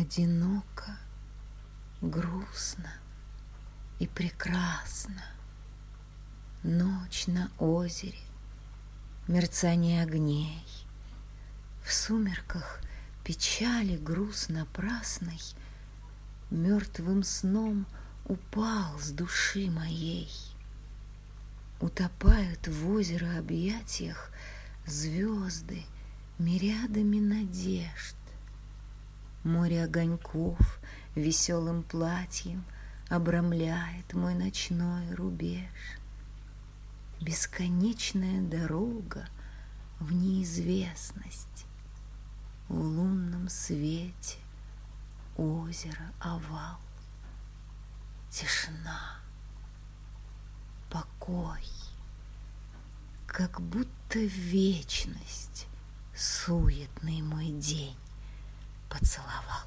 Одиноко, грустно и прекрасно. Ночь на озере, мерцание огней. В сумерках печали груз напрасный Мертвым сном упал с души моей. Утопают в озеро объятиях Звезды мириадами надежд. Море огоньков веселым платьем Обрамляет мой ночной рубеж. Бесконечная дорога в неизвестность, В лунном свете озеро овал. Тишина, покой, как будто вечность Суетный мой день поцеловал.